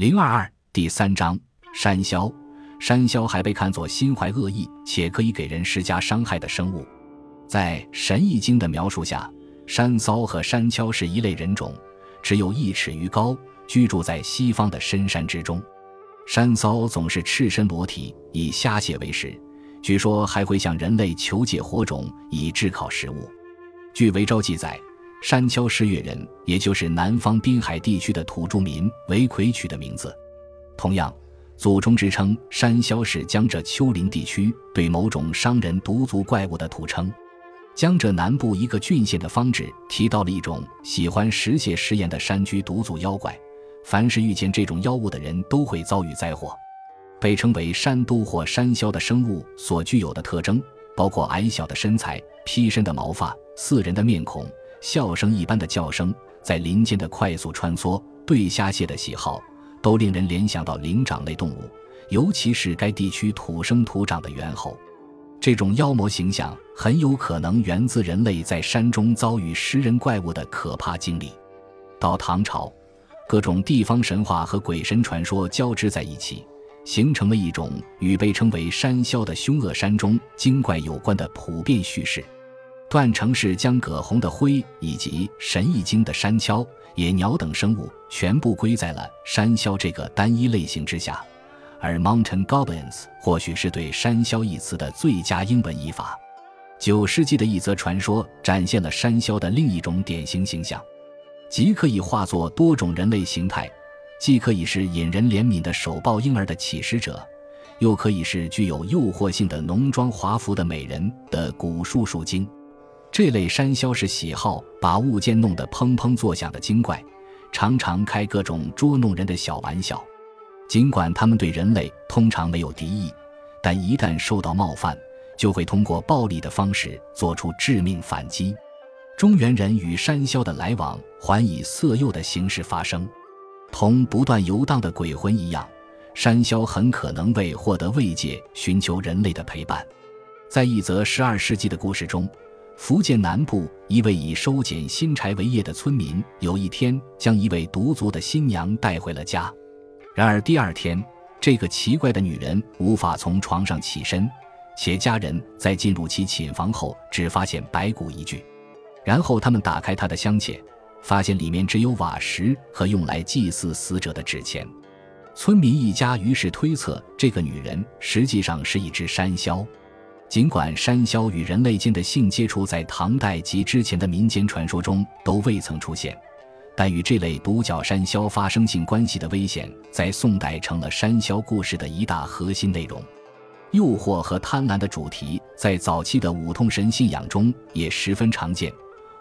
零二二第三章山魈。山魈还被看作心怀恶意且可以给人施加伤害的生物。在《神异经》的描述下，山骚和山魈是一类人种，只有一尺余高，居住在西方的深山之中。山骚总是赤身裸体，以虾蟹为食，据说还会向人类求借火种以炙烤食物。据韦昭记载。山魈是越人，也就是南方滨海地区的土著民为魁取的名字。同样，祖宗之称山魈是江浙丘陵地区对某种商人毒族怪物的土称。江浙南部一个郡县的方志提到了一种喜欢食蟹食盐的山居毒族妖怪，凡是遇见这种妖物的人都会遭遇灾祸。被称为山都或山魈的生物所具有的特征，包括矮小的身材、披身的毛发、似人的面孔。笑声一般的叫声，在林间的快速穿梭，对虾蟹的喜好，都令人联想到灵长类动物，尤其是该地区土生土长的猿猴。这种妖魔形象很有可能源自人类在山中遭遇食人怪物的可怕经历。到唐朝，各种地方神话和鬼神传说交织在一起，形成了一种与被称为山魈的凶恶山中精怪有关的普遍叙事。段成式将葛洪的灰以及《神异经》的山魈、野鸟等生物全部归在了山魈这个单一类型之下，而 Mountain Goblins 或许是对山魈一词的最佳英文译法。九世纪的一则传说展现了山魈的另一种典型形象，即可以化作多种人类形态，既可以是引人怜悯的手抱婴儿的乞食者，又可以是具有诱惑性的浓妆华服的美人的古树树精。这类山魈是喜好把物件弄得砰砰作响的精怪，常常开各种捉弄人的小玩笑。尽管他们对人类通常没有敌意，但一旦受到冒犯，就会通过暴力的方式做出致命反击。中原人与山魈的来往，还以色诱的形式发生。同不断游荡的鬼魂一样，山魈很可能为获得慰藉，寻求人类的陪伴。在一则十二世纪的故事中。福建南部一位以收捡新柴为业的村民，有一天将一位独族的新娘带回了家。然而第二天，这个奇怪的女人无法从床上起身，且家人在进入其寝房后只发现白骨一具。然后他们打开她的箱屉，发现里面只有瓦石和用来祭祀死者的纸钱。村民一家于是推测，这个女人实际上是一只山魈。尽管山魈与人类间的性接触在唐代及之前的民间传说中都未曾出现，但与这类独角山魈发生性关系的危险，在宋代成了山魈故事的一大核心内容。诱惑和贪婪的主题在早期的五通神信仰中也十分常见。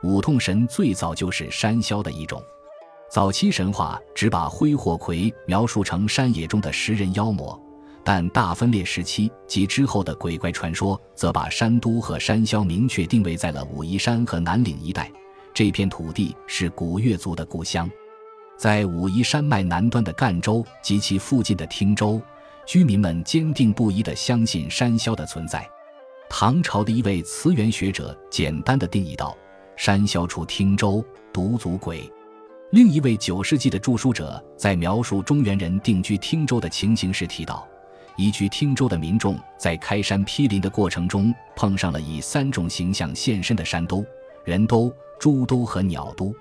五通神最早就是山魈的一种。早期神话只把灰火魁描述成山野中的食人妖魔。但大分裂时期及之后的鬼怪传说，则把山都和山魈明确定位在了武夷山和南岭一带。这片土地是古越族的故乡，在武夷山脉南端的赣州及其附近的汀州，居民们坚定不移地相信山魈的存在。唐朝的一位词源学者简单的定义道：“山魈出汀州，独族鬼。”另一位九世纪的著书者在描述中原人定居汀州的情形时提到。移居汀州的民众在开山劈林的过程中，碰上了以三种形象现身的山都、人都、猪都和鸟都。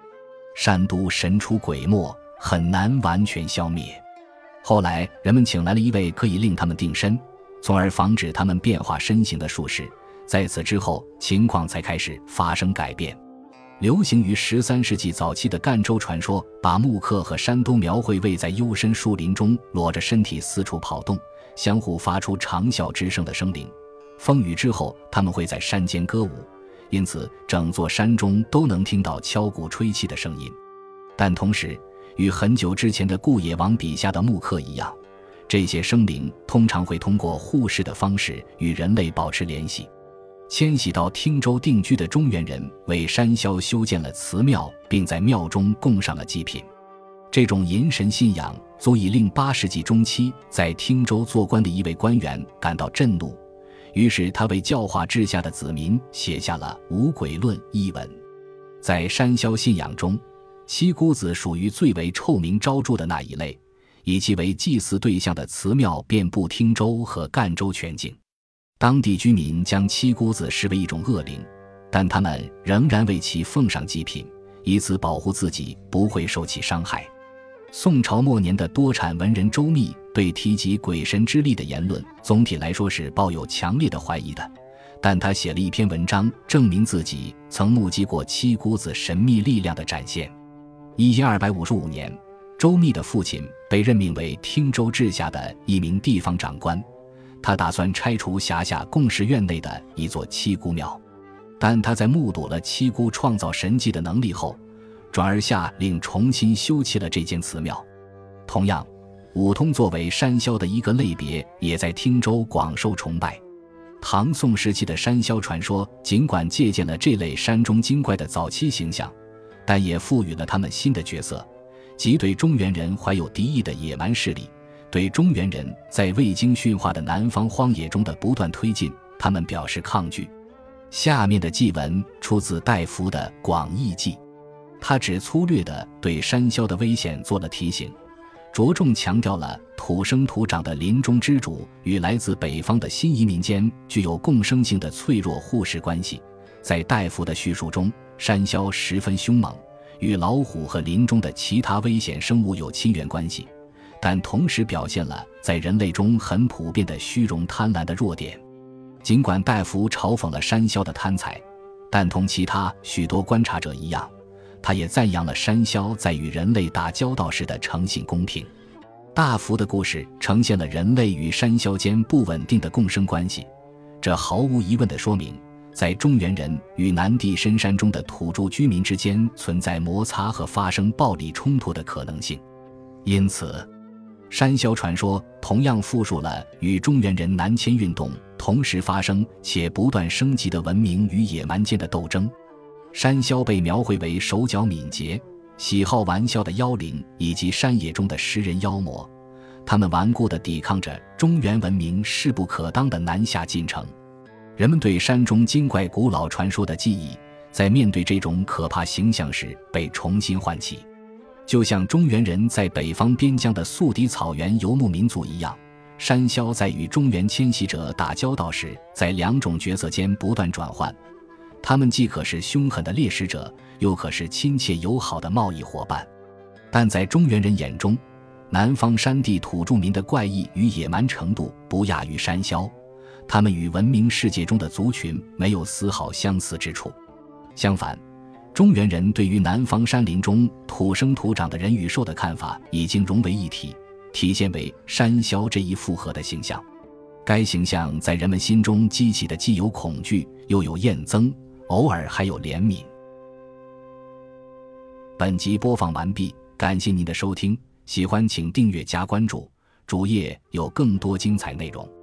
山都神出鬼没，很难完全消灭。后来，人们请来了一位可以令他们定身，从而防止他们变化身形的术士。在此之后，情况才开始发生改变。流行于十三世纪早期的赣州传说，把木刻和山都描绘为在幽深树林中裸着身体四处跑动。相互发出长啸之声的生灵，风雨之后，他们会在山间歌舞，因此整座山中都能听到敲鼓吹气的声音。但同时，与很久之前的顾野王笔下的木刻一样，这些生灵通常会通过护士的方式与人类保持联系。迁徙到汀州定居的中原人为山魈修建了祠庙，并在庙中供上了祭品。这种淫神信仰足以令八世纪中期在汀州做官的一位官员感到震怒，于是他为教化治下的子民写下了《五鬼论》一文。在山魈信仰中，七姑子属于最为臭名昭著的那一类，以其为祭祀对象的祠庙遍布汀州和赣州全境。当地居民将七姑子视为一种恶灵，但他们仍然为其奉上祭品，以此保护自己不会受其伤害。宋朝末年的多产文人周密对提及鬼神之力的言论，总体来说是抱有强烈的怀疑的。但他写了一篇文章，证明自己曾目击过七姑子神秘力量的展现。一千二百五十五年，周密的父亲被任命为汀州治下的一名地方长官，他打算拆除辖下贡士院内的一座七姑庙，但他在目睹了七姑创造神迹的能力后。转而下令重新修葺了这间祠庙。同样，五通作为山魈的一个类别，也在汀州广受崇拜。唐宋时期的山魈传说，尽管借鉴了这类山中精怪的早期形象，但也赋予了他们新的角色，即对中原人怀有敌意的野蛮势力。对中原人在未经驯化的南方荒野中的不断推进，他们表示抗拒。下面的祭文出自戴夫的《广义记》。他只粗略地对山魈的危险做了提醒，着重强调了土生土长的林中之主与来自北方的新移民间具有共生性的脆弱互视关系。在大夫的叙述中，山魈十分凶猛，与老虎和林中的其他危险生物有亲缘关系，但同时表现了在人类中很普遍的虚荣贪婪的弱点。尽管大夫嘲讽了山魈的贪财，但同其他许多观察者一样。他也赞扬了山魈在与人类打交道时的诚信公平。大福的故事呈现了人类与山魈间不稳定的共生关系，这毫无疑问地说明，在中原人与南地深山中的土著居民之间存在摩擦和发生暴力冲突的可能性。因此，山魈传说同样复述了与中原人南迁运动同时发生且不断升级的文明与野蛮间的斗争。山魈被描绘为手脚敏捷、喜好玩笑的妖灵，以及山野中的食人妖魔。他们顽固地抵抗着中原文明势不可当的南下进程。人们对山中精怪古老传说的记忆，在面对这种可怕形象时被重新唤起。就像中原人在北方边疆的宿敌草原游牧民族一样，山魈在与中原迁徙者打交道时，在两种角色间不断转换。他们既可是凶狠的猎食者，又可是亲切友好的贸易伙伴。但在中原人眼中，南方山地土著民的怪异与野蛮程度不亚于山魈，他们与文明世界中的族群没有丝毫相似之处。相反，中原人对于南方山林中土生土长的人与兽的看法已经融为一体，体现为山魈这一复合的形象。该形象在人们心中激起的既有恐惧，又有厌憎。偶尔还有怜悯。本集播放完毕，感谢您的收听，喜欢请订阅加关注，主页有更多精彩内容。